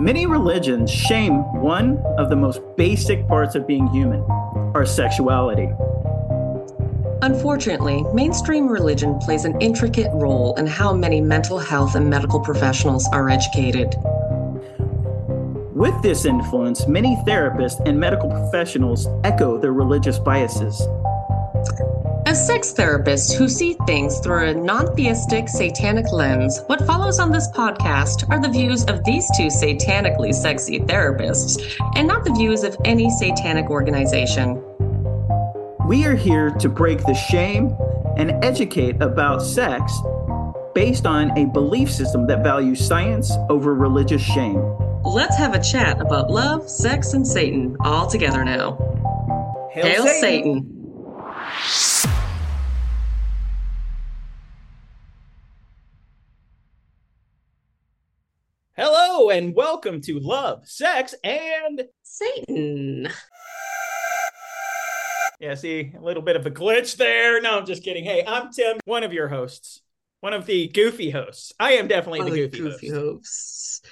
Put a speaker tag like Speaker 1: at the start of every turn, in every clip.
Speaker 1: Many religions shame one of the most basic parts of being human our sexuality.
Speaker 2: Unfortunately, mainstream religion plays an intricate role in how many mental health and medical professionals are educated.
Speaker 1: With this influence, many therapists and medical professionals echo their religious biases.
Speaker 2: As sex therapists who see things through a non theistic satanic lens, what follows on this podcast are the views of these two satanically sexy therapists, and not the views of any satanic organization.
Speaker 1: We are here to break the shame and educate about sex based on a belief system that values science over religious shame.
Speaker 2: Let's have a chat about love, sex, and Satan all together now. Hail, Hail Satan. Satan.
Speaker 1: Hello and welcome to Love, Sex, and
Speaker 2: Satan.
Speaker 1: Yeah, see, a little bit of a glitch there. No, I'm just kidding. Hey, I'm Tim, one of your hosts, one of the goofy hosts. I am definitely the goofy, goofy host. hosts.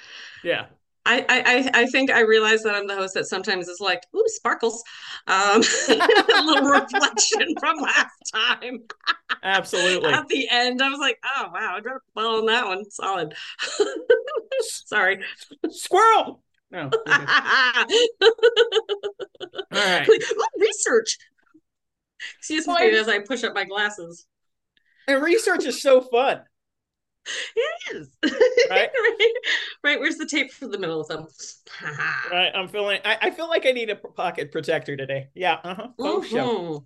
Speaker 1: Yeah.
Speaker 2: I, I I think I realize that I'm the host that sometimes is like, ooh, sparkles. Um, a little reflection from last time.
Speaker 1: Absolutely.
Speaker 2: At the end, I was like, oh wow, I dropped the ball on that one. Solid. Sorry.
Speaker 1: Squirrel. No. All right.
Speaker 2: Ooh, research. Excuse me as I push up my glasses.
Speaker 1: And research is so fun.
Speaker 2: It is. Right? right? right. Where's the tape for the middle of them?
Speaker 1: right. I'm feeling I, I, feel like I need a pocket protector today. Yeah. Uh-huh. Mm-hmm. All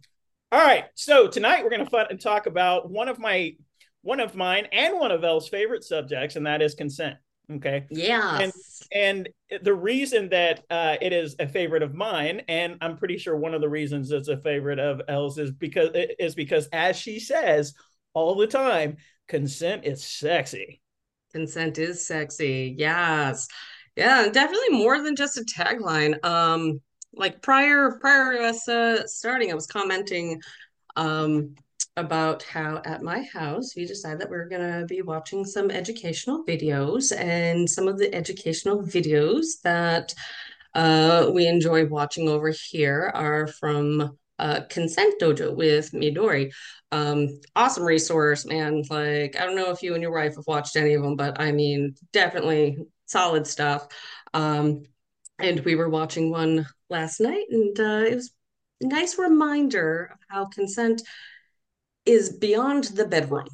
Speaker 1: right. So tonight we're gonna fun and talk about one of my one of mine and one of Elle's favorite subjects, and that is consent. Okay.
Speaker 2: Yeah.
Speaker 1: And and the reason that uh, it is a favorite of mine, and I'm pretty sure one of the reasons it's a favorite of Elle's is because is because as she says all the time, consent is sexy.
Speaker 2: Consent is sexy. Yes. Yeah, definitely more than just a tagline. Um, like prior prior to us uh, starting, I was commenting um about how at my house we decided that we are going to be watching some educational videos and some of the educational videos that uh, we enjoy watching over here are from uh, consent dojo with midori um, awesome resource man like i don't know if you and your wife have watched any of them but i mean definitely solid stuff um, and we were watching one last night and uh, it was a nice reminder of how consent is beyond the bedroom,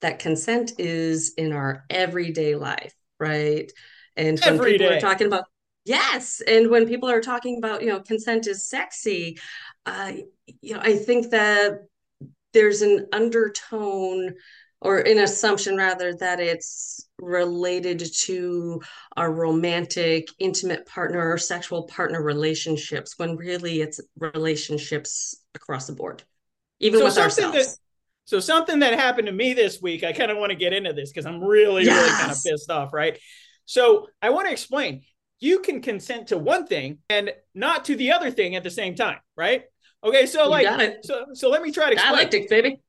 Speaker 2: that consent is in our everyday life, right? And when Every people day. are talking about, yes, and when people are talking about, you know, consent is sexy, uh, you know, I think that there's an undertone or an assumption rather that it's related to our romantic intimate partner or sexual partner relationships when really it's relationships across the board even so with ourselves that,
Speaker 1: so something that happened to me this week, I kind of want to get into this because I'm really, yes. really kind of pissed off, right? So I want to explain. You can consent to one thing and not to the other thing at the same time, right? Okay, so you like, so so let me try to explain.
Speaker 2: Dialectics, baby.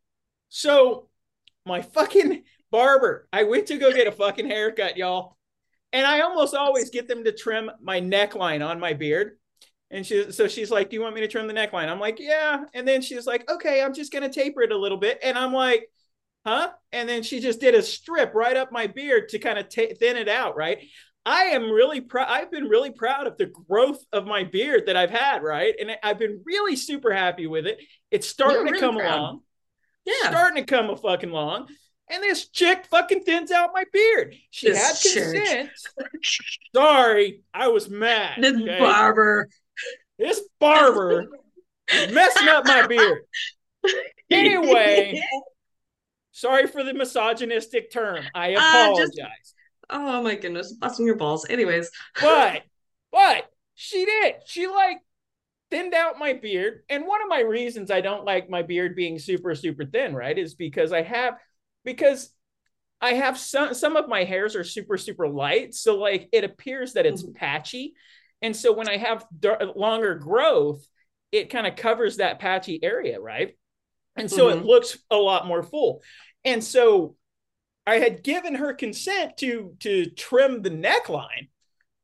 Speaker 1: So my fucking barber, I went to go get a fucking haircut, y'all, and I almost always get them to trim my neckline on my beard. And she, so she's like, "Do you want me to trim the neckline?" I'm like, "Yeah." And then she's like, "Okay, I'm just gonna taper it a little bit." And I'm like, "Huh?" And then she just did a strip right up my beard to kind of t- thin it out, right? I am really proud. I've been really proud of the growth of my beard that I've had, right? And I've been really super happy with it. It's starting to come proud. along. Yeah, starting to come a fucking long. And this chick fucking thins out my beard. She this had consent. Sorry, I was mad.
Speaker 2: This okay? barber
Speaker 1: this barber messing up my beard. Anyway, sorry for the misogynistic term. I apologize. Uh, just,
Speaker 2: oh my goodness, busting your balls. Anyways,
Speaker 1: but but she did. She like thinned out my beard, and one of my reasons I don't like my beard being super super thin, right, is because I have because I have some some of my hairs are super super light, so like it appears that it's mm-hmm. patchy and so when I have longer growth, it kind of covers that patchy area, right? And so mm-hmm. it looks a lot more full. And so I had given her consent to to trim the neckline,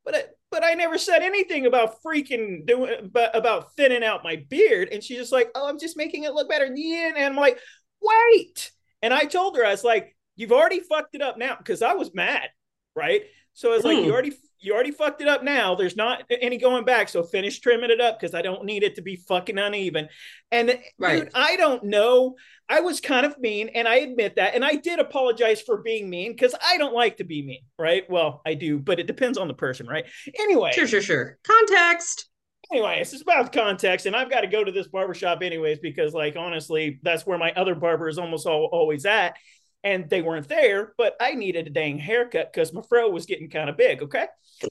Speaker 1: but I, but I never said anything about freaking doing but about thinning out my beard. And she's just like, oh, I'm just making it look better. And I'm like, wait. And I told her, I was like, you've already fucked it up now because I was mad, right? So I was like, you hmm. already you already fucked it up now. There's not any going back. So finish trimming it up because I don't need it to be fucking uneven. And right. dude, I don't know. I was kind of mean, and I admit that. And I did apologize for being mean because I don't like to be mean, right? Well, I do, but it depends on the person, right? Anyway.
Speaker 2: Sure, sure, sure. Context.
Speaker 1: Anyway, it's about context, and I've got to go to this barbershop anyways because, like, honestly, that's where my other barber is almost all, always at and they weren't there, but I needed a dang haircut because my fro was getting kind of big. Okay. All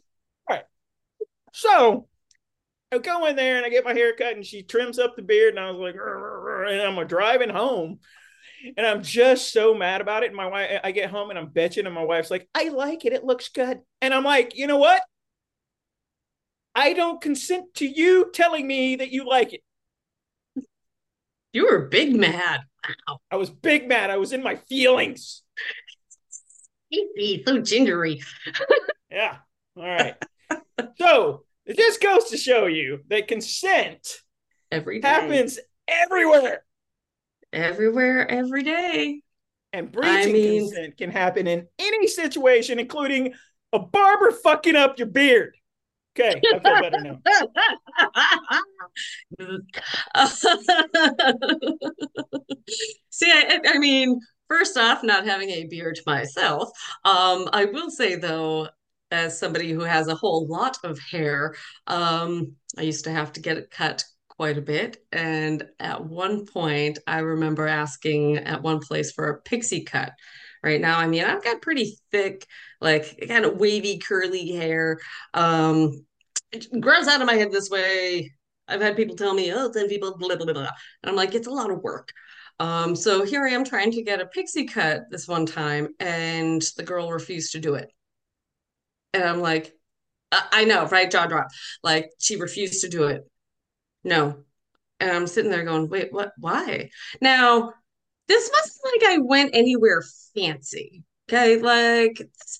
Speaker 1: right. So I go in there and I get my hair cut and she trims up the beard and I was like, and I'm driving home and I'm just so mad about it. And my wife, I get home and I'm bitching and my wife's like, I like it. It looks good. And I'm like, you know what? I don't consent to you telling me that you like it.
Speaker 2: You were big mad.
Speaker 1: Wow. I was big mad. I was in my feelings.
Speaker 2: so gingery.
Speaker 1: yeah. All right. so it just goes to show you that consent
Speaker 2: every day.
Speaker 1: happens everywhere.
Speaker 2: Everywhere, every day.
Speaker 1: And breaching I mean... consent can happen in any situation, including a barber fucking up your beard. Okay, I feel better now.
Speaker 2: See, I, I, mean, first off, not having a beard myself, um, I will say though, as somebody who has a whole lot of hair, um, I used to have to get it cut quite a bit. And at one point, I remember asking at one place for a pixie cut. Right now, I mean, I've got pretty thick, like kind of wavy, curly hair. Um, it grows out of my head this way. I've had people tell me, oh, 10 people, blah, blah, blah. And I'm like, it's a lot of work. Um, so here I am trying to get a pixie cut this one time, and the girl refused to do it. And I'm like, I, I know, right? Jaw drop. Like she refused to do it. No. And I'm sitting there going, wait, what? Why? Now, this wasn't like I went anywhere fancy. Okay. Like this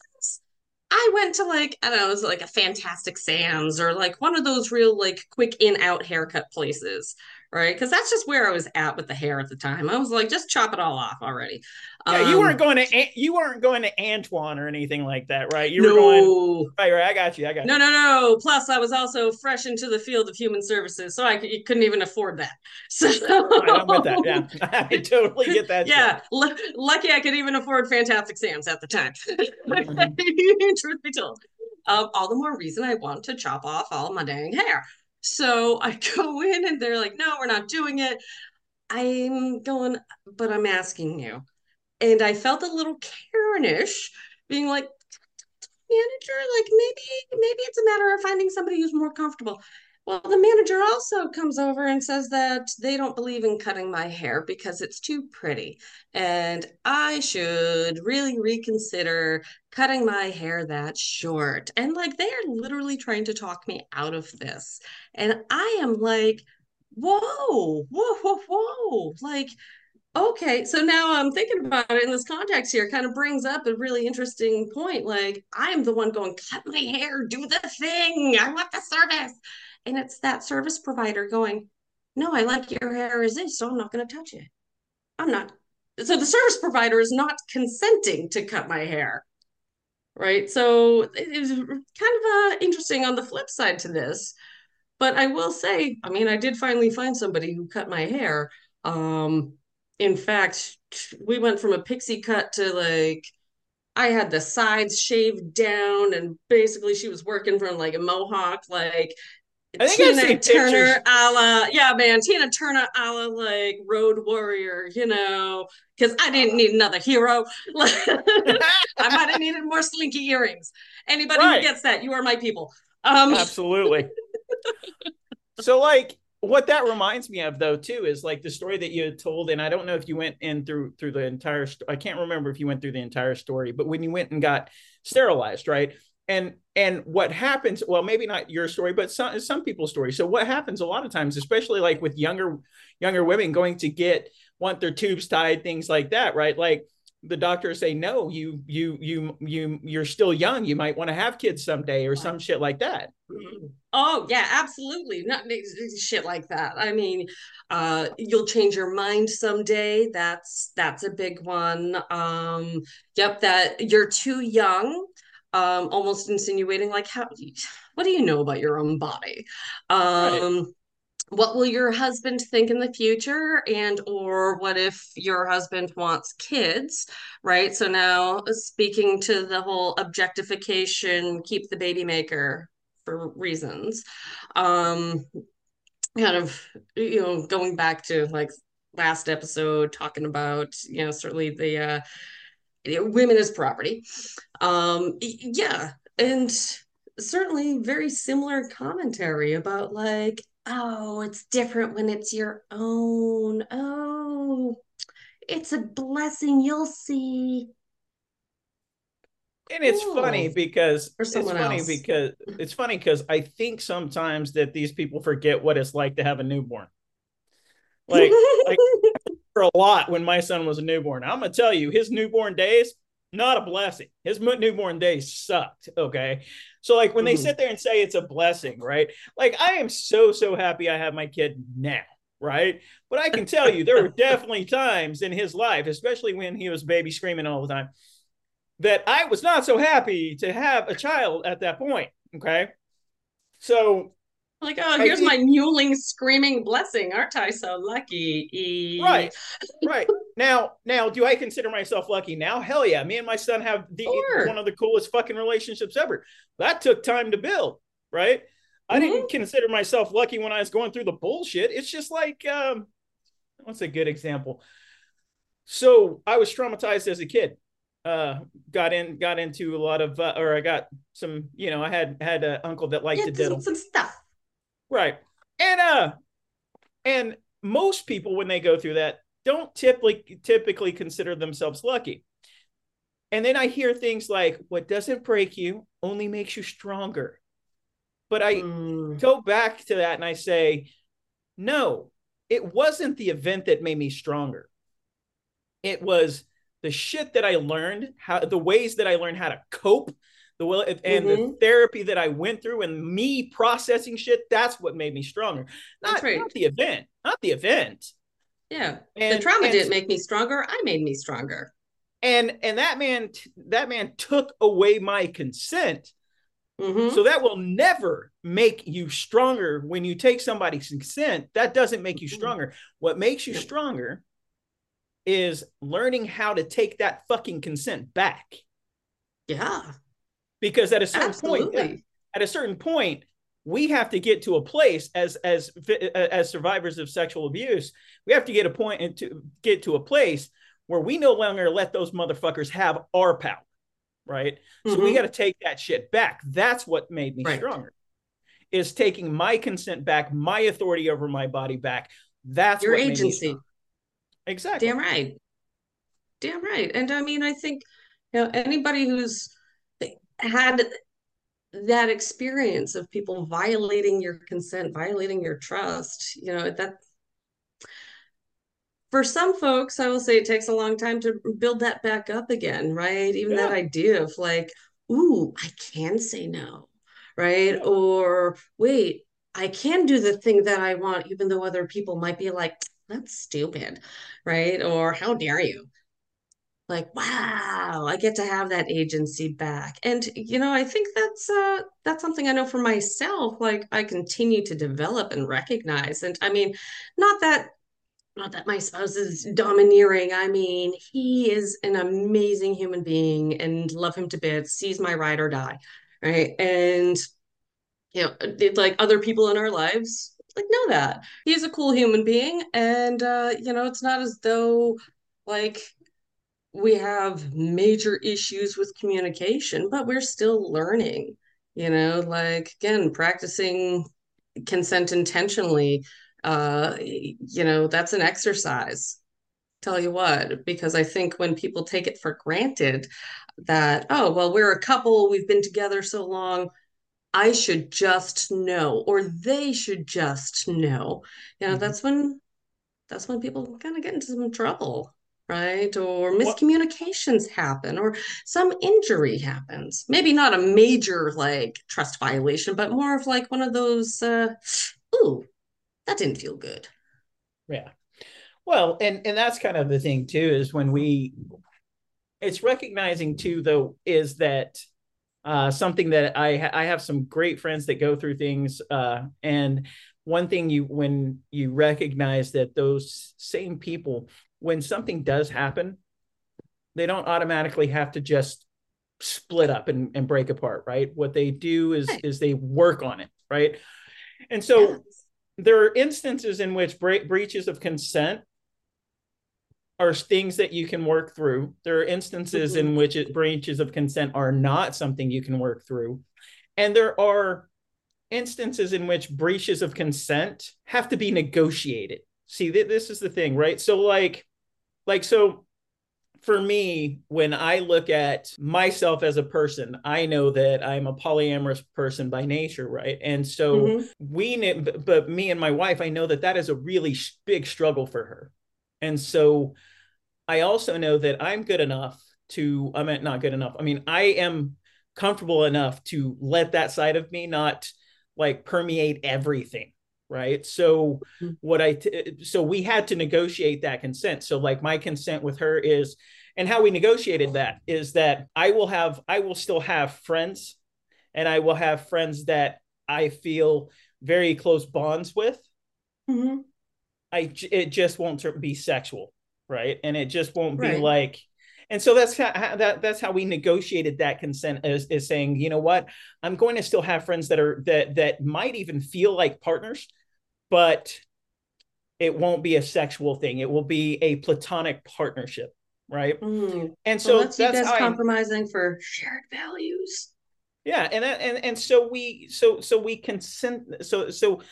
Speaker 2: I went to like, I don't know, it was like a Fantastic Sam's or like one of those real like quick in out haircut places right? Because that's just where I was at with the hair at the time. I was like, just chop it all off already.
Speaker 1: Yeah, um, you weren't um, going to you weren't going to Antoine or anything like that, right? You were no. going. Right, right. I got you. I got
Speaker 2: no,
Speaker 1: you.
Speaker 2: No, no, no. Plus, I was also fresh into the field of human services, so I couldn't even afford that. So
Speaker 1: right, I'm with that. Yeah, I totally get that.
Speaker 2: yeah, l- lucky I could even afford Fantastic Sam's at the time. Mm-hmm. Truth be told. Um, all the more reason I want to chop off all my dang hair. So I go in and they're like, no, we're not doing it. I'm going, but I'm asking you. And I felt a little Karenish being like, manager, like maybe, maybe it's a matter of finding somebody who's more comfortable. Well, the manager also comes over and says that they don't believe in cutting my hair because it's too pretty. And I should really reconsider cutting my hair that short. And like they are literally trying to talk me out of this. And I am like, whoa, whoa, whoa, whoa. Like, okay. So now I'm thinking about it in this context here, kind of brings up a really interesting point. Like, I'm the one going, cut my hair, do the thing. I want the service. And it's that service provider going, No, I like your hair as is, so I'm not going to touch it. I'm not. So the service provider is not consenting to cut my hair. Right. So it was kind of uh, interesting on the flip side to this. But I will say, I mean, I did finally find somebody who cut my hair. Um, in fact, we went from a pixie cut to like I had the sides shaved down, and basically she was working from like a mohawk. Like I think Tina Turner pictures. a la yeah, man, Tina Turner a la like Road Warrior, you know, because I didn't need another hero. I might have needed more slinky earrings. Anybody right. who gets that, you are my people.
Speaker 1: Um absolutely. so like what that reminds me of though too is like the story that you had told and i don't know if you went in through through the entire i can't remember if you went through the entire story but when you went and got sterilized right and and what happens well maybe not your story but some some people's story. So what happens a lot of times especially like with younger younger women going to get want their tubes tied things like that right? Like the doctors say no you you you you you're still young. You might want to have kids someday or some shit like that.
Speaker 2: Oh yeah absolutely. Not shit like that. I mean uh you'll change your mind someday. That's that's a big one. Um yep that you're too young um almost insinuating like how what do you know about your own body? Um right what will your husband think in the future? And or what if your husband wants kids right? So now speaking to the whole objectification keep the baby maker for reasons um kind of you know going back to like last episode talking about you know certainly the uh women as property um yeah and certainly very similar commentary about like oh, it's different when it's your own. Oh, it's a blessing. You'll see.
Speaker 1: And it's Ooh. funny because it's funny else. because it's funny because I think sometimes that these people forget what it's like to have a newborn. Like, like for a lot when my son was a newborn. I'm gonna tell you, his newborn days not a blessing. His newborn days sucked. Okay. So, like, when mm-hmm. they sit there and say it's a blessing, right? Like, I am so, so happy I have my kid now, right? But I can tell you, there were definitely times in his life, especially when he was baby screaming all the time, that I was not so happy to have a child at that point. Okay. So,
Speaker 2: like, oh, here's my mewling, screaming blessing. Aren't I so lucky?
Speaker 1: Right, right. Now, now, do I consider myself lucky now? Hell yeah. Me and my son have the sure. one of the coolest fucking relationships ever. That took time to build, right? Mm-hmm. I didn't mm-hmm. consider myself lucky when I was going through the bullshit. It's just like, um, what's a good example? So I was traumatized as a kid. Uh, got in, got into a lot of, uh, or I got some, you know, I had had an uncle that liked yeah, to diddle
Speaker 2: some stuff
Speaker 1: Right. And uh and most people when they go through that don't typically typically consider themselves lucky. And then I hear things like what doesn't break you only makes you stronger. But I mm. go back to that and I say, no, it wasn't the event that made me stronger. It was the shit that I learned, how the ways that I learned how to cope, the will and mm-hmm. the therapy that I went through and me processing shit, that's what made me stronger. Not, right. not the event, not the event.
Speaker 2: Yeah. And, the trauma and, didn't make me stronger. I made me stronger.
Speaker 1: And and that man that man took away my consent. Mm-hmm. So that will never make you stronger when you take somebody's consent. That doesn't make you mm-hmm. stronger. What makes you stronger is learning how to take that fucking consent back.
Speaker 2: Yeah
Speaker 1: because at a certain Absolutely. point at a certain point we have to get to a place as as as survivors of sexual abuse we have to get a and to get to a place where we no longer let those motherfuckers have our power right mm-hmm. so we mm-hmm. got to take that shit back that's what made me right. stronger is taking my consent back my authority over my body back that's
Speaker 2: your agency
Speaker 1: exactly
Speaker 2: damn right damn right and i mean i think you know anybody who's had that experience of people violating your consent, violating your trust, you know, that for some folks, I will say it takes a long time to build that back up again, right? Even yeah. that idea of like, ooh, I can say no, right? Yeah. Or wait, I can do the thing that I want, even though other people might be like, that's stupid, right? Or how dare you? Like wow i get to have that agency back. And you know i think that's uh that's something i know for myself like i continue to develop and recognize. And i mean not that not that my spouse is domineering. I mean he is an amazing human being and love him to bits. Sees my ride or die right? And you know like other people in our lives like know that. He's a cool human being and uh you know it's not as though like we have major issues with communication, but we're still learning, you know, like again, practicing consent intentionally. Uh, you know, that's an exercise. Tell you what, because I think when people take it for granted that, oh, well, we're a couple, we've been together so long, I should just know, or they should just know. You know, mm-hmm. that's when that's when people kind of get into some trouble right? Or miscommunications what? happen, or some injury happens. Maybe not a major like trust violation, but more of like one of those, uh, ooh, that didn't feel good.
Speaker 1: Yeah. Well, and and that's kind of the thing too is when we it's recognizing too though is that uh, something that I I have some great friends that go through things uh, and one thing you when you recognize that those same people when something does happen they don't automatically have to just split up and, and break apart right what they do is is they work on it right and so yes. there are instances in which bre- breaches of consent are things that you can work through. There are instances mm-hmm. in which it, breaches of consent are not something you can work through. And there are instances in which breaches of consent have to be negotiated. See, th- this is the thing, right? So like like so for me, when I look at myself as a person, I know that I'm a polyamorous person by nature, right? And so mm-hmm. we, but me and my wife, I know that that is a really big struggle for her. And so I also know that I'm good enough to, I mean, not good enough. I mean, I am comfortable enough to let that side of me not like permeate everything. Right. So, mm-hmm. what I, t- so we had to negotiate that consent. So, like, my consent with her is, and how we negotiated that is that I will have, I will still have friends and I will have friends that I feel very close bonds with. Mm-hmm. I it just won't be sexual, right? And it just won't be like and so that's how, that that's how we negotiated that consent is, is saying, you know what, I'm going to still have friends that are that that might even feel like partners, but it won't be a sexual thing. It will be a platonic partnership, right? Mm. And so well,
Speaker 2: that's, that's you compromising I, for shared values.
Speaker 1: Yeah, and and and so we so so we consent so so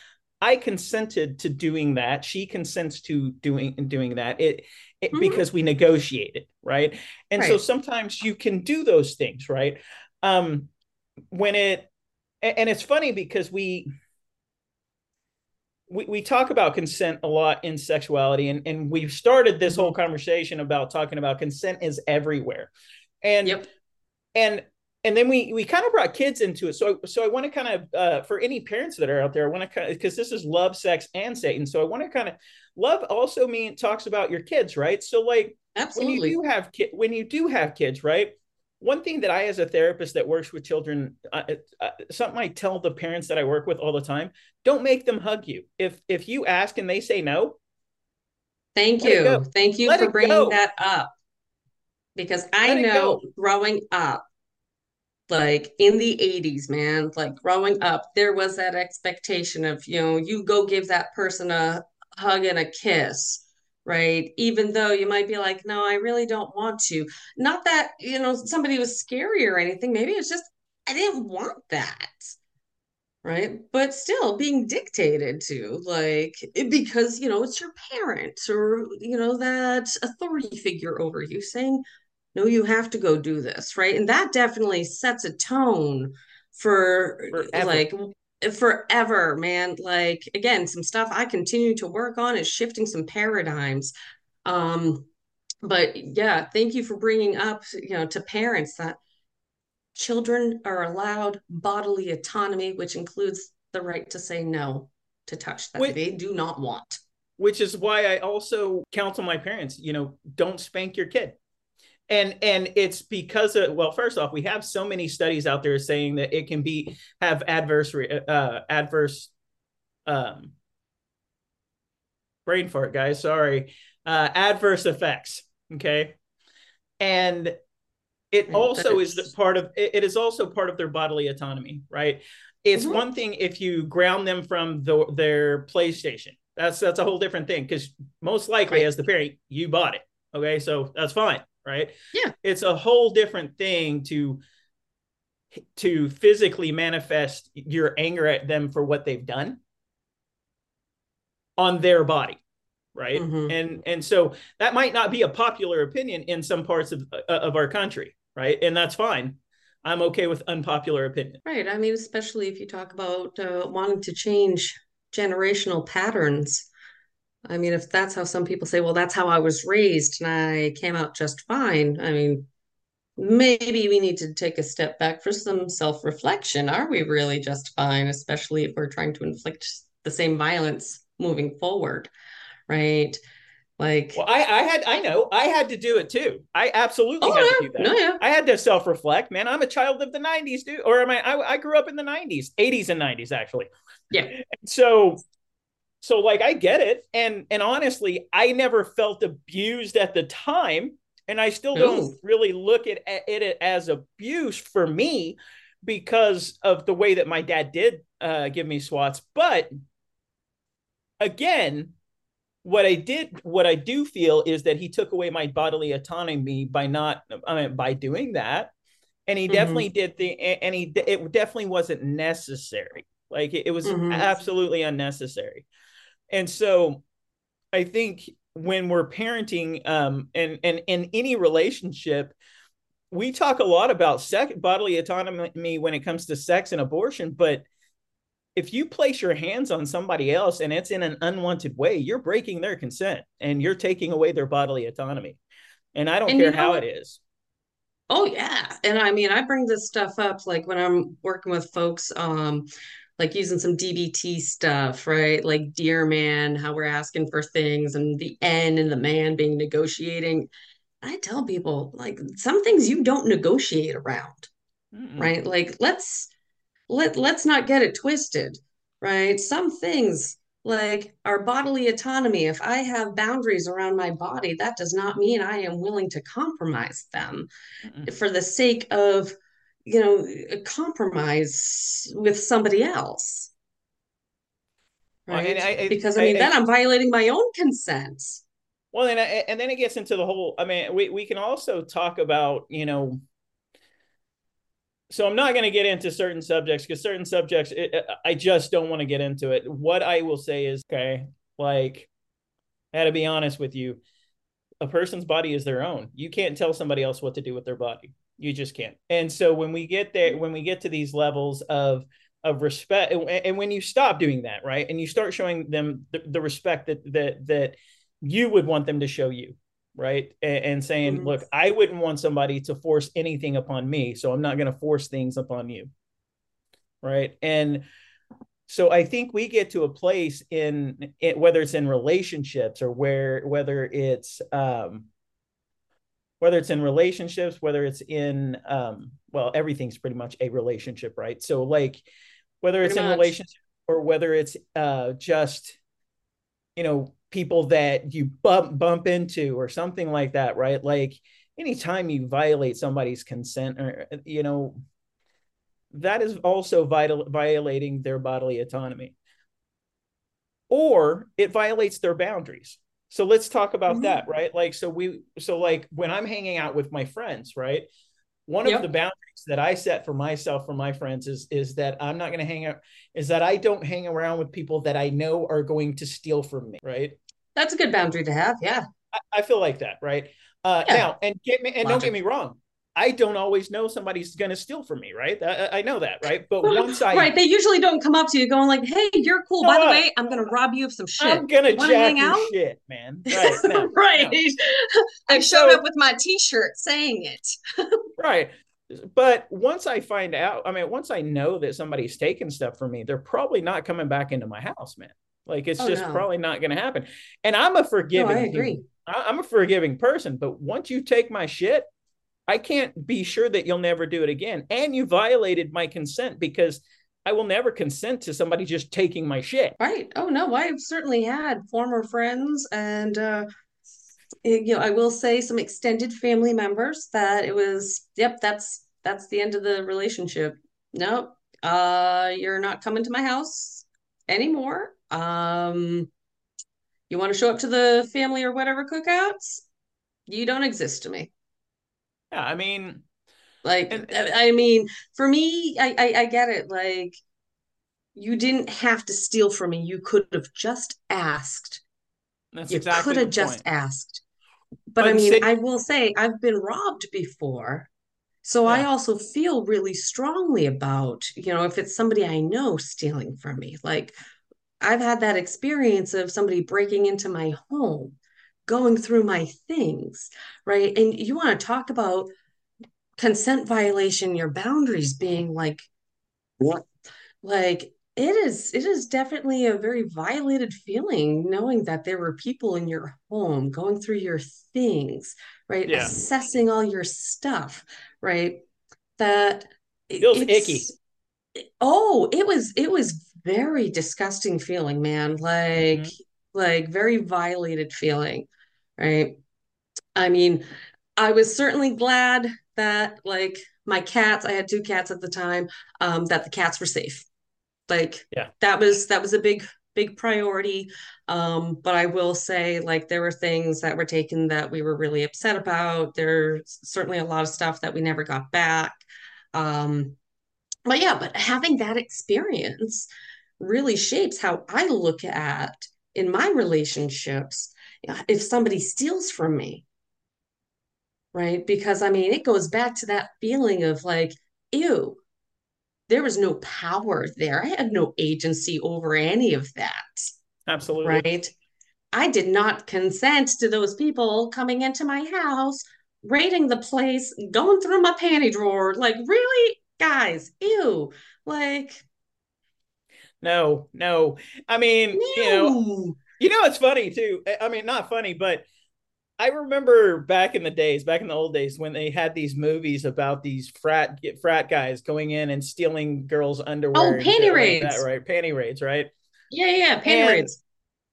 Speaker 1: I consented to doing that. She consents to doing doing that. It, it mm-hmm. because we negotiated, right? And right. so sometimes you can do those things, right? Um, when it and it's funny because we we, we talk about consent a lot in sexuality and, and we've started this mm-hmm. whole conversation about talking about consent is everywhere and yep. and and then we we kind of brought kids into it. So so I want to kind of uh, for any parents that are out there, I want to kind of because this is love, sex, and Satan. So I want to kind of love also mean talks about your kids, right? So like Absolutely. when you do have ki- when you do have kids, right? One thing that I, as a therapist that works with children, uh, uh, something I tell the parents that I work with all the time: don't make them hug you. If if you ask and they say no,
Speaker 2: thank you, thank you let for bringing go. that up. Because I let know growing up like in the 80s man like growing up there was that expectation of you know you go give that person a hug and a kiss right? Even though you might be like no i really don't want to. Not that you know somebody was scary or anything. Maybe it's just i didn't want that right? But still being dictated to like because you know it's your parents or you know that authority figure over you saying no you have to go do this right? And that definitely sets a tone for forever. like forever man. Like again some stuff i continue to work on is shifting some paradigms. Um but yeah thank you for bringing up you know to parents that children are allowed bodily autonomy which includes the right to say no to touch that Wait. they do not want.
Speaker 1: which is why i also counsel my parents you know don't spank your kid and and it's because of well first off we have so many studies out there saying that it can be have adverse uh adverse um brain fart guys sorry uh adverse effects okay? And it also is the part of it is also part of their bodily autonomy right? It's mm-hmm. one thing if you ground them from the, their playstation. That's that's a whole different thing because most likely right. as the parent you bought it okay? So that's fine right?
Speaker 2: Yeah.
Speaker 1: It's a whole different thing to to physically manifest your anger at them for what they've done on their body right mm-hmm. and and so that might not be a popular opinion in some parts of uh, of our country right and that's fine i'm okay with unpopular opinion
Speaker 2: right i mean especially if you talk about uh, wanting to change generational patterns I mean, if that's how some people say, well, that's how I was raised and I came out just fine. I mean, maybe we need to take a step back for some self-reflection. Are we really just fine, especially if we're trying to inflict the same violence moving forward, right? Like,
Speaker 1: well, I, I had, I know, I had to do it too. I absolutely oh, had yeah. to do that. No, yeah. I had to self-reflect, man. I'm a child of the '90s, dude. Or am I? I, I grew up in the '90s, '80s, and '90s, actually.
Speaker 2: Yeah.
Speaker 1: So, so like, I get it, and and honestly, I never felt abused at the time, and I still don't Ooh. really look at, at it as abuse for me because of the way that my dad did uh, give me swats, but again what I did, what I do feel is that he took away my bodily autonomy by not, I mean, by doing that, and he mm-hmm. definitely did the, and he, it definitely wasn't necessary. Like it, it was mm-hmm. absolutely unnecessary, and so, I think when we're parenting, um, and and in any relationship, we talk a lot about sex, bodily autonomy when it comes to sex and abortion, but if you place your hands on somebody else and it's in an unwanted way, you're breaking their consent and you're taking away their bodily autonomy. And I don't and care you know, how it is.
Speaker 2: Oh yeah. And I mean, I bring this stuff up like when I'm working with folks, um, like using some DBT stuff, right? Like DEAR MAN, how we're asking for things and the N and the man being negotiating. I tell people like some things you don't negotiate around, Mm-mm. right? Like let's let let's not get it twisted, right? Some things like our bodily autonomy, if I have boundaries around my body, that does not mean I am willing to compromise them Mm-mm. for the sake of, you know, a compromise with somebody else. Right. Well, I, I, because I mean, I, then I'm violating my own consent.
Speaker 1: Well, and and then it gets into the whole. I mean, we we can also talk about you know so I'm not going to get into certain subjects because certain subjects it, uh, I just don't want to get into it. What I will say is okay, like I had to be honest with you. A person's body is their own. You can't tell somebody else what to do with their body. You just can't. And so when we get there, when we get to these levels of of respect, and when you stop doing that, right, and you start showing them the, the respect that that that you would want them to show you, right and, and saying mm-hmm. look i wouldn't want somebody to force anything upon me so i'm not going to force things upon you right and so i think we get to a place in it, whether it's in relationships or where whether it's um whether it's in relationships whether it's in um well everything's pretty much a relationship right? So like whether it's pretty in relationships or whether it's uh just you know people that you bump bump into or something like that right? Like anytime you violate somebody's consent or you know that is also vital violating their bodily autonomy. Or it violates their boundaries so let's talk about mm-hmm. that right like so we so like when i'm hanging out with my friends right one yep. of the boundaries that i set for myself for my friends is is that i'm not going to hang out is that i don't hang around with people that i know are going to steal from me right
Speaker 2: that's a good boundary to have. Yeah.
Speaker 1: I, I feel like that, right? Uh, yeah. Now, and get me, and Logic. don't get me wrong. I don't always know somebody's going to steal from me, right? I, I, know that, right? But once I
Speaker 2: right, they usually don't come up to you going like, "Hey, you're cool. By the way, I'm going to rob you of some shit.
Speaker 1: I'm going to jack your out? shit, man." Right, no,
Speaker 2: right. No. I showed so, up with my T-shirt saying it.
Speaker 1: right, but once I find out, I mean, once I know that somebody's taking stuff from me, they're probably not coming back into my house, man. Like it's oh, just no. probably not going to happen. And I'm a forgiving. I agree. I'm a forgiving person, but once you take my shit, I can't be sure that you'll never do it again. And you violated my consent because I will never consent to somebody just taking my shit.
Speaker 2: Right. Oh no, I've certainly had former friends and uh you know, I will say some extended family members that it was, yep, that's that's the end of the relationship. Nope. Uh you're not coming to my house anymore. Um, you want to show up to the family or whatever cookouts? You don't exist to me.
Speaker 1: Yeah, I mean,
Speaker 2: like, and, I mean, for me, I, I, I get it. Like, you didn't have to steal from me. You could have just asked. That's you exactly could have just asked. But, but I mean, say- I will say I've been robbed before. So yeah. I also feel really strongly about, you know, if it's somebody I know stealing from me, like I've had that experience of somebody breaking into my home, going through my things, right? And you want to talk about consent violation, your boundaries being like, what? Like it is, it is definitely a very violated feeling knowing that there were people in your home going through your things, right?
Speaker 1: Yeah.
Speaker 2: Assessing all your stuff, right? That
Speaker 1: Feels
Speaker 2: it's-
Speaker 1: icky.
Speaker 2: Oh, it was it was very disgusting feeling, man. Like
Speaker 1: Mhm.
Speaker 2: like very violated feeling, right? I mean, I was certainly glad that like my cats, I had two cats at the time, um, that the cats were safe. Like
Speaker 1: Yeah.
Speaker 2: that was that was a big big priority. Um, but I will say like there were things that were taken that we were really upset about. There's certainly a lot of stuff that we never got back. Um, but yeah, but having that experience really shapes how I look at in my relationships if somebody steals from me, right? Because I mean, it goes back to that feeling of like, ew, there was no power there. I had no agency over any of that,
Speaker 1: Absolutely.
Speaker 2: right? I did not consent to those people coming into my house, raiding the place, going through my panty drawer. Like, really? Guys, ew. Like,
Speaker 1: No, no. I mean, you know,
Speaker 2: no.
Speaker 1: You know, it's funny too. I- mean, not funny, but I remember back in the days, back in the old days, when they had these movies about these frat frat guys going in and stealing girls' underwear.
Speaker 2: Oh, panty
Speaker 1: shit like
Speaker 2: raids.
Speaker 1: that, right? Panty raids, right?
Speaker 2: Yeah, yeah, panty
Speaker 1: And-
Speaker 2: raids.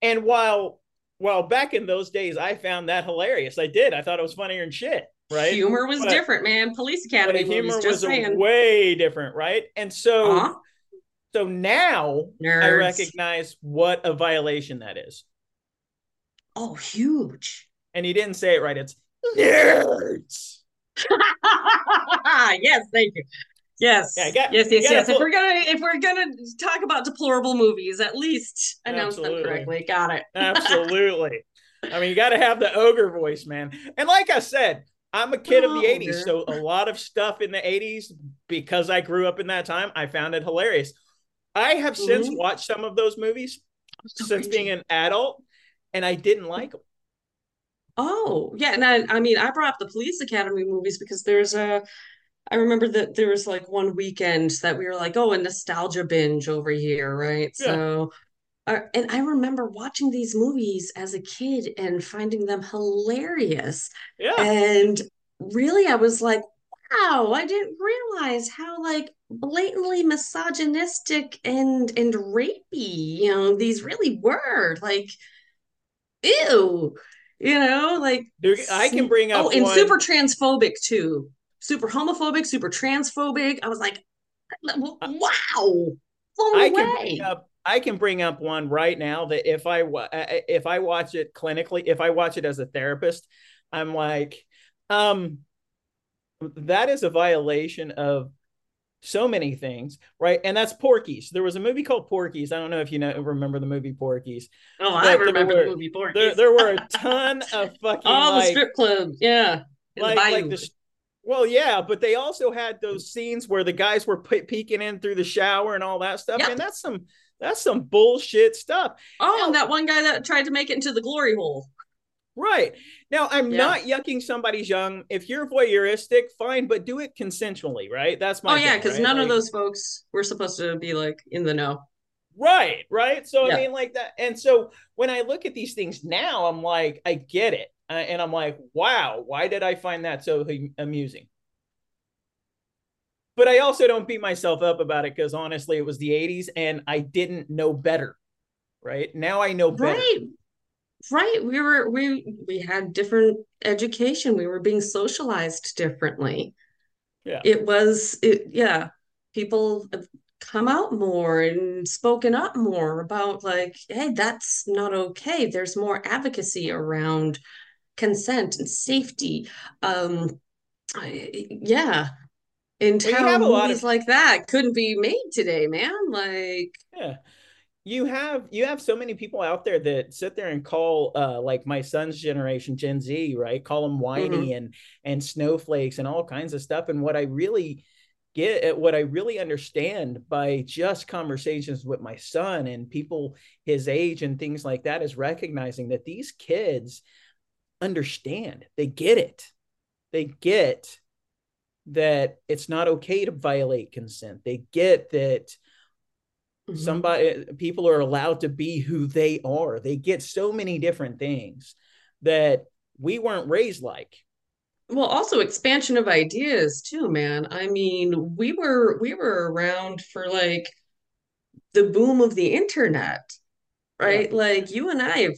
Speaker 1: And while while back in those days, I found that hilarious. I did. I thought it was funnier and shit, right?
Speaker 2: Humor was
Speaker 1: But-
Speaker 2: different, man. Police Academy
Speaker 1: humor
Speaker 2: movies, just
Speaker 1: was
Speaker 2: saying.
Speaker 1: way different, right? And so,
Speaker 2: Uh-huh.
Speaker 1: So now I recognize what a violation that is.
Speaker 2: Oh, huge.
Speaker 1: And he didn't say it right. It's nerds.
Speaker 2: yes, thank you. Yes.
Speaker 1: Yeah, got-
Speaker 2: yes, yes, yes. If we're gonna if we're gonna talk about deplorable movies, at least announce
Speaker 1: Absolutely.
Speaker 2: them correctly. Got it.
Speaker 1: Absolutely. I mean, you got to have the ogre voice, man. And like I said, I'm a kid of the
Speaker 2: Oh,
Speaker 1: 80s.
Speaker 2: ogre.
Speaker 1: So a lot of stuff in the 80s, because I grew up in that time, I found it hilarious. I have since
Speaker 2: Mhm.
Speaker 1: watched some of those movies
Speaker 2: So
Speaker 1: since being an adult, and I didn't like them.
Speaker 2: Oh, yeah. And I, I mean, I brought up the Police Academy movies because there's a, I remember that there was like one weekend that we were like, oh, a nostalgia binge over here, right?
Speaker 1: Yeah.
Speaker 2: So, uh, and I remember watching these movies as a kid and finding them hilarious.
Speaker 1: Yeah.
Speaker 2: And really, I was like, wow, I didn't realize how like blatantly misogynistic and and rapey, you know, these really were. Like, ew, you know, like
Speaker 1: Dude, I can bring up
Speaker 2: oh, and
Speaker 1: one-
Speaker 2: super transphobic too. Super homophobic, super transphobic. I was like, wow, blown
Speaker 1: I
Speaker 2: away.
Speaker 1: can bring up I can bring up one right now that if I I- if I watch it clinically, if I watch it as a therapist, I'm like, um, that is a violation of so many things, right? And that's Porky's. There was a movie called Porky's. I don't know if you know remember the movie Porky's.
Speaker 2: oh, I remember
Speaker 1: were-
Speaker 2: the movie
Speaker 1: There,
Speaker 2: Porky's.
Speaker 1: there were a ton of fucking
Speaker 2: All the strip clubs, yeah. in the
Speaker 1: like, like the well, yeah, but they also had those scenes where the guys were pe- peeking in through the shower and all that stuff,
Speaker 2: Yep.
Speaker 1: and that's some that's some bullshit stuff.
Speaker 2: Oh, and that one guy that tried to make it into the glory hole.
Speaker 1: Right. Now, I'm
Speaker 2: Yeah.
Speaker 1: not yucking somebody's young. If you're voyeuristic, fine, but do it consensually, right? That's my
Speaker 2: oh yeah, because
Speaker 1: right?
Speaker 2: none of those folks were supposed to be like in the know.
Speaker 1: Right, right. So
Speaker 2: Yeah.
Speaker 1: I mean, like that. And so when I look at these things now, I'm like, I get it, uh, and I'm like, wow, why did I find that so amusing? But I also don't beat myself up about it because honestly, it was the '80s, and I didn't know better. Right now, I know better.
Speaker 2: Right. Right. We were we we had different education. We were being socialized differently.
Speaker 1: Yeah.
Speaker 2: It was it yeah. People have come out more and spoken up more about like, hey, that's not okay. There's more advocacy around consent and safety. Um yeah. And
Speaker 1: Well, you
Speaker 2: how
Speaker 1: have a lot
Speaker 2: movies
Speaker 1: of-
Speaker 2: like that couldn't be made today, man. Like
Speaker 1: Yeah. You have you have so many people out there that sit there and call uh like my son's generation Gen Z, right? Call them whiny and and snowflakes and all kinds of stuff and what I really get what I really understand by just conversations with my son and people his age and things like that is recognizing that these kids understand. They get it. They get that it's not okay to violate consent. They get that mm-hmm. somebody people are allowed to be who they are. They get so many different things that we weren't raised like
Speaker 2: well also expansion of ideas too man i mean we were we were around for like the boom of the internet right yeah. like you and i have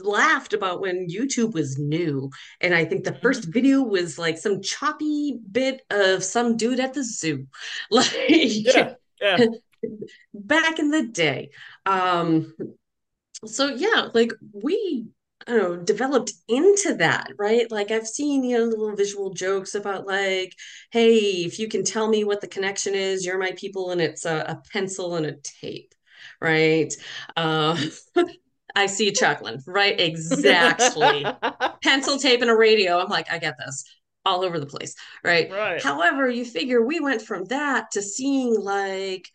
Speaker 2: laughed about when youtube was new and i think the mm-hmm. first video was like some choppy bit of some dude at the zoo like yeah, yeah. Back in the day um so yeah like we I don't know, developed into that, right? Like I've seen, you know, little visual jokes about like, hey, if you can tell me what the connection is, you're my people, and it's a, a pencil and a tape, right? Uh, I see chuckling, right? Exactly. pencil, tape, and a radio. I'm like, I get this all over the place, right?
Speaker 1: Right.
Speaker 2: However, you figure we went from that to seeing like,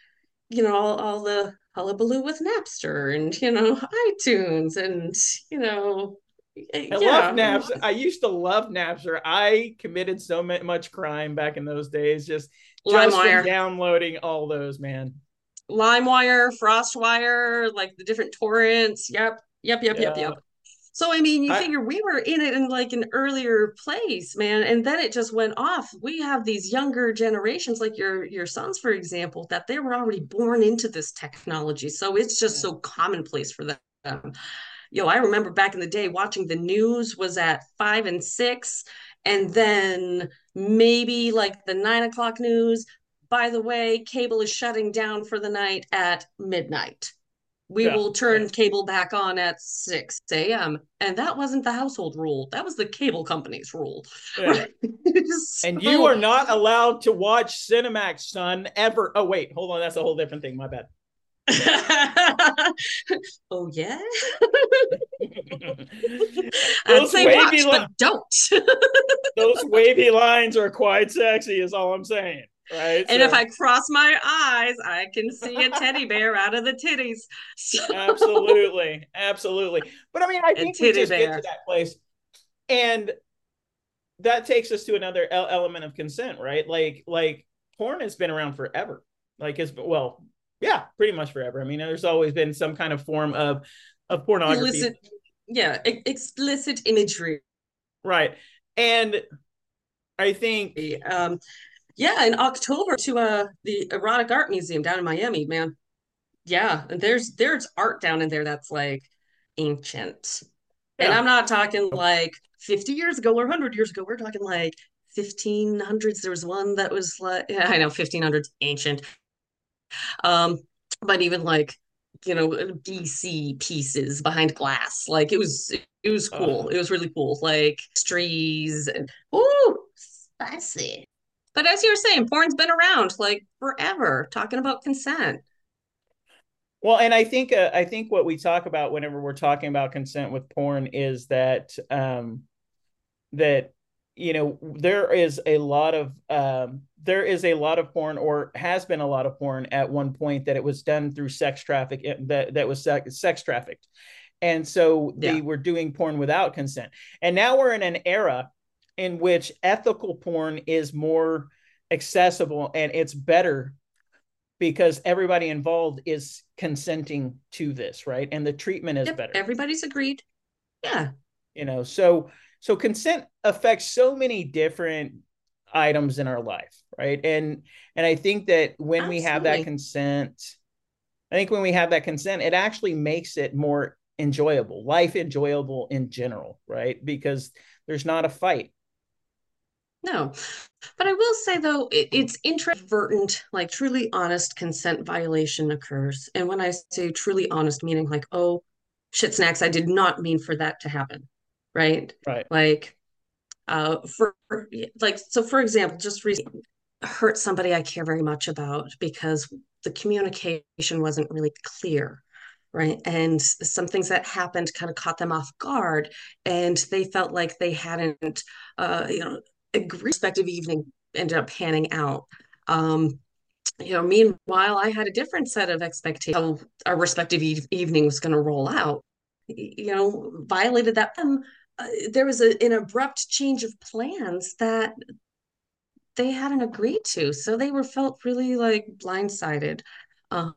Speaker 2: you know, all, all the hullabaloo with Napster and you know iTunes and you know
Speaker 1: I yeah. love Napster. I used to love Napster. I committed so much crime back in those days, just just downloading all those, man.
Speaker 2: LimeWire, FrostWire, like the different torrents. Yep, yep, yep, yeah. yep, yep. So I mean, you I, figure we were in it in like an earlier place, man, and then it just went off. We have these younger generations, like your your sons, for example, that they were already born into this technology, so it's just so commonplace for them. Yo, I remember back in the day watching the news was at five and six, and then maybe like the nine o'clock news. By the way, cable is shutting down for the night at midnight we yeah. will turn cable back on at 6 a.m. And that wasn't the household rule. That was the cable company's rule. Yeah.
Speaker 1: so... And you are not allowed to watch Cinemax, son, ever. Oh, wait, hold on. That's a whole different thing. My bad.
Speaker 2: oh yeah. I'd say watch, li- but don't.
Speaker 1: those wavy lines are quite sexy, is all I'm saying. Right.
Speaker 2: And so. if I cross my eyes, I can see a teddy bear out of the titties.
Speaker 1: So. Absolutely. Absolutely. But I mean, I think we just bear. get to that place. And that takes us to another element of consent, right? Like, like porn has been around forever. Like, it's well, yeah, pretty much forever. I mean, there's always been some kind of form of of pornography.
Speaker 2: Illicit, yeah, explicit imagery.
Speaker 1: Right. And I think
Speaker 2: um yeah, in October to uh the Erotic Art Museum down in Miami, man. Yeah, and there's there's art down in there that's like ancient. Yeah. And I'm not talking like 50 years ago or 100 years ago. We're talking like 1500s. There was one that was like yeah, I know 1500s ancient. Um but even like you know BC pieces behind glass. Like it was it was cool. It was really cool. Like trees and oh spicy. But as you were saying, porn's been around like forever, talking about consent.
Speaker 1: Well, and I think uh, I think what we talk about whenever we're talking about consent with porn is that um, that you know there is a lot of um, there is a lot of porn or has been a lot of porn at one point that it was done through sex traffic eh, that that was sex, sex trafficked and so yeah. they were doing porn without consent and now we're in an era in which ethical porn is more accessible and it's better because everybody involved is consenting to this, right? And the treatment is yep, better.
Speaker 2: Everybody's agreed. Yeah.
Speaker 1: You know, so so consent affects so many different items in our life, right? And and I think that when Absolutely. we have that consent, I think when we have that consent, it actually makes it more enjoyable, life enjoyable in general, right? Because there's not a fight
Speaker 2: no. But I will say though, it, it's introvertent, like truly honest consent violation occurs. And when I say truly honest, meaning like, oh, shit snacks, I did not mean for that to happen. Right.
Speaker 1: Right.
Speaker 2: Like, uh, for like, so for example, just recently hurt somebody I care very much about because the communication wasn't really clear right and some things that happened kind of caught them off guard and they felt like they hadn't uh, you know a respective evening ended up panning out. Um, you know, meanwhile, I had a different set of expectations our respective e- evening was going to roll out. You know, violated that. Um, uh, there was a, an abrupt change of plans that they hadn't agreed to, so they were felt really like blindsided. Uh,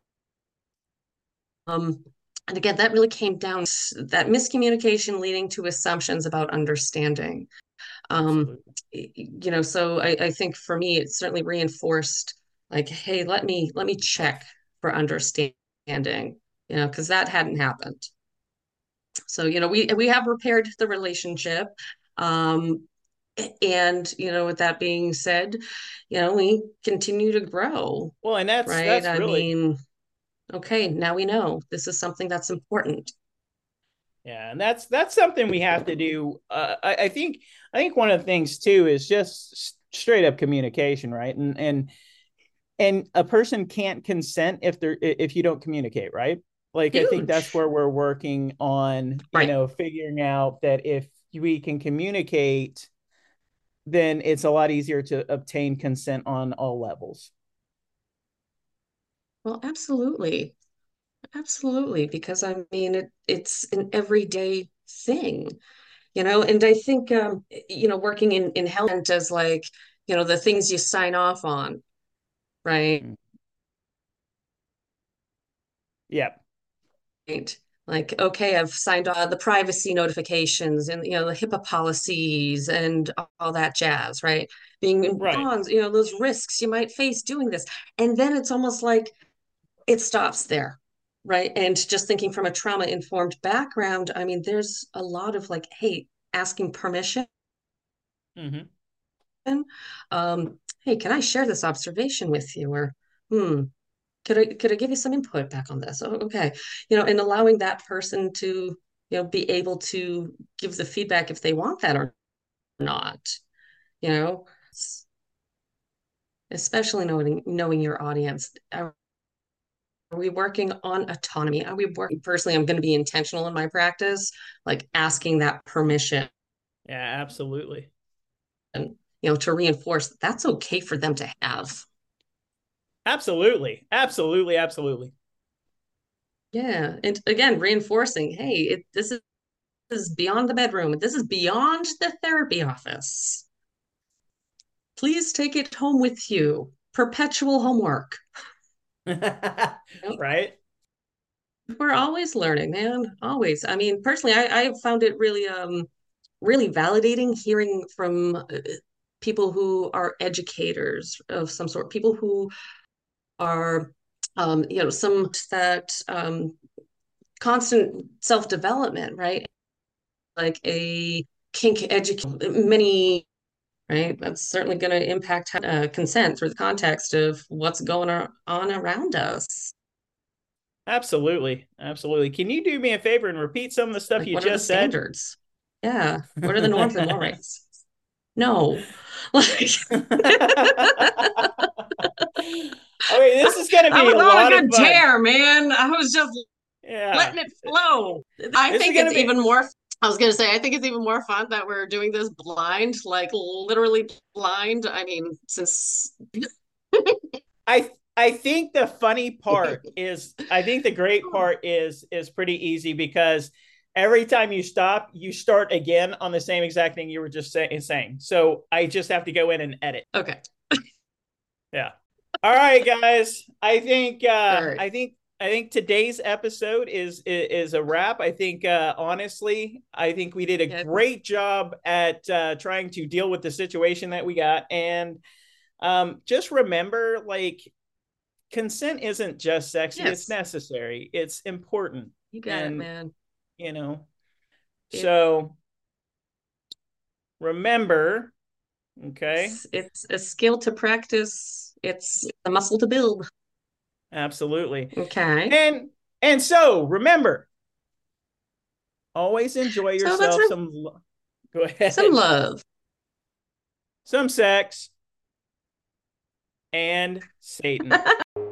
Speaker 2: um, and again, that really came down that miscommunication leading to assumptions about understanding. Um, you know, so I, I think for me, it certainly reinforced like, hey, let me let me check for understanding, you know, because that hadn't happened. So, you know, we we have repaired the relationship. Um, and you know, with that being said, you know, we continue to grow.
Speaker 1: Well, and that's right. That's
Speaker 2: I
Speaker 1: really...
Speaker 2: mean, okay, now we know this is something that's important.
Speaker 1: Yeah, and that's that's something we have to do. Uh, I, I think I think one of the things too is just straight up communication, right? And and and a person can't consent if they're if you don't communicate, right? Like Huge. I think that's where we're working on, right. you know, figuring out that if we can communicate, then it's a lot easier to obtain consent on all levels.
Speaker 2: Well, absolutely. Absolutely, because I mean it it's an everyday thing, you know, and I think um, you know, working in, in health as like, you know, the things you sign off on, right? Mm.
Speaker 1: Yep.
Speaker 2: Right. Like, okay, I've signed all the privacy notifications and you know the HIPAA policies and all that jazz, right? Being right. bonds, you know, those risks you might face doing this. And then it's almost like it stops there right and just thinking from a trauma informed background i mean there's a lot of like hey asking permission
Speaker 1: mm-hmm.
Speaker 2: um hey can i share this observation with you? Or hmm could i could i give you some input back on this? Oh, okay. You know and allowing that person to you know be able to give the feedback if they want that or not you know? Especially knowing knowing your audience are we working on autonomy? Are we working personally? I'm going to be intentional in my practice, like asking that permission.
Speaker 1: Yeah, absolutely.
Speaker 2: And, you know, to reinforce that that's okay for them to have.
Speaker 1: Absolutely. Absolutely. Absolutely.
Speaker 2: Yeah. And again, reinforcing, hey, it, this is, this is beyond the bedroom. This is beyond the therapy office. Please take it home with you. Perpetual homework.
Speaker 1: Right?
Speaker 2: We're always learning, man. Always. I mean, personally, I, I found it really, um, really validating hearing from uh, people who are educators of some sort, people who are, um, you know, some that um, constant self development, right? Like a kink education, many right? That's certainly going to impact uh, consent through the context of what's going on around us.
Speaker 1: Absolutely, absolutely. Can you do me a favor and repeat some of the stuff like, you just said?
Speaker 2: Standards. Yeah. What are the norms and mores? No. Like.
Speaker 1: Okay, this is gonna be a lot a good
Speaker 2: of tear, man. I was just yeah. letting it flow. I this think it's be... even more I was gonna say, I think it's even more fun that we're doing this blind, like literally blind. I mean, since
Speaker 1: I I think the funny part is I think the great part is is pretty easy because every time you stop, you start again on the same exact thing you were just say- saying. So I just have to go in and edit.
Speaker 2: Okay.
Speaker 1: yeah. All right, guys. I think uh right. I think I think today's episode is is, a wrap. I think uh, honestly, I think we did a yeah. great job at uh, trying to deal with the situation that we got, and um, just remember, like, consent isn't just sexy; yes. it's necessary. It's important.
Speaker 2: You got and, it, man.
Speaker 1: You know, so remember, okay,
Speaker 2: it's, it's a skill to practice. It's a muscle to build.
Speaker 1: Absolutely.
Speaker 2: Okay.
Speaker 1: And and so remember, always enjoy yourself so some lo- go ahead.
Speaker 2: Some love.
Speaker 1: Some sex. And Satan.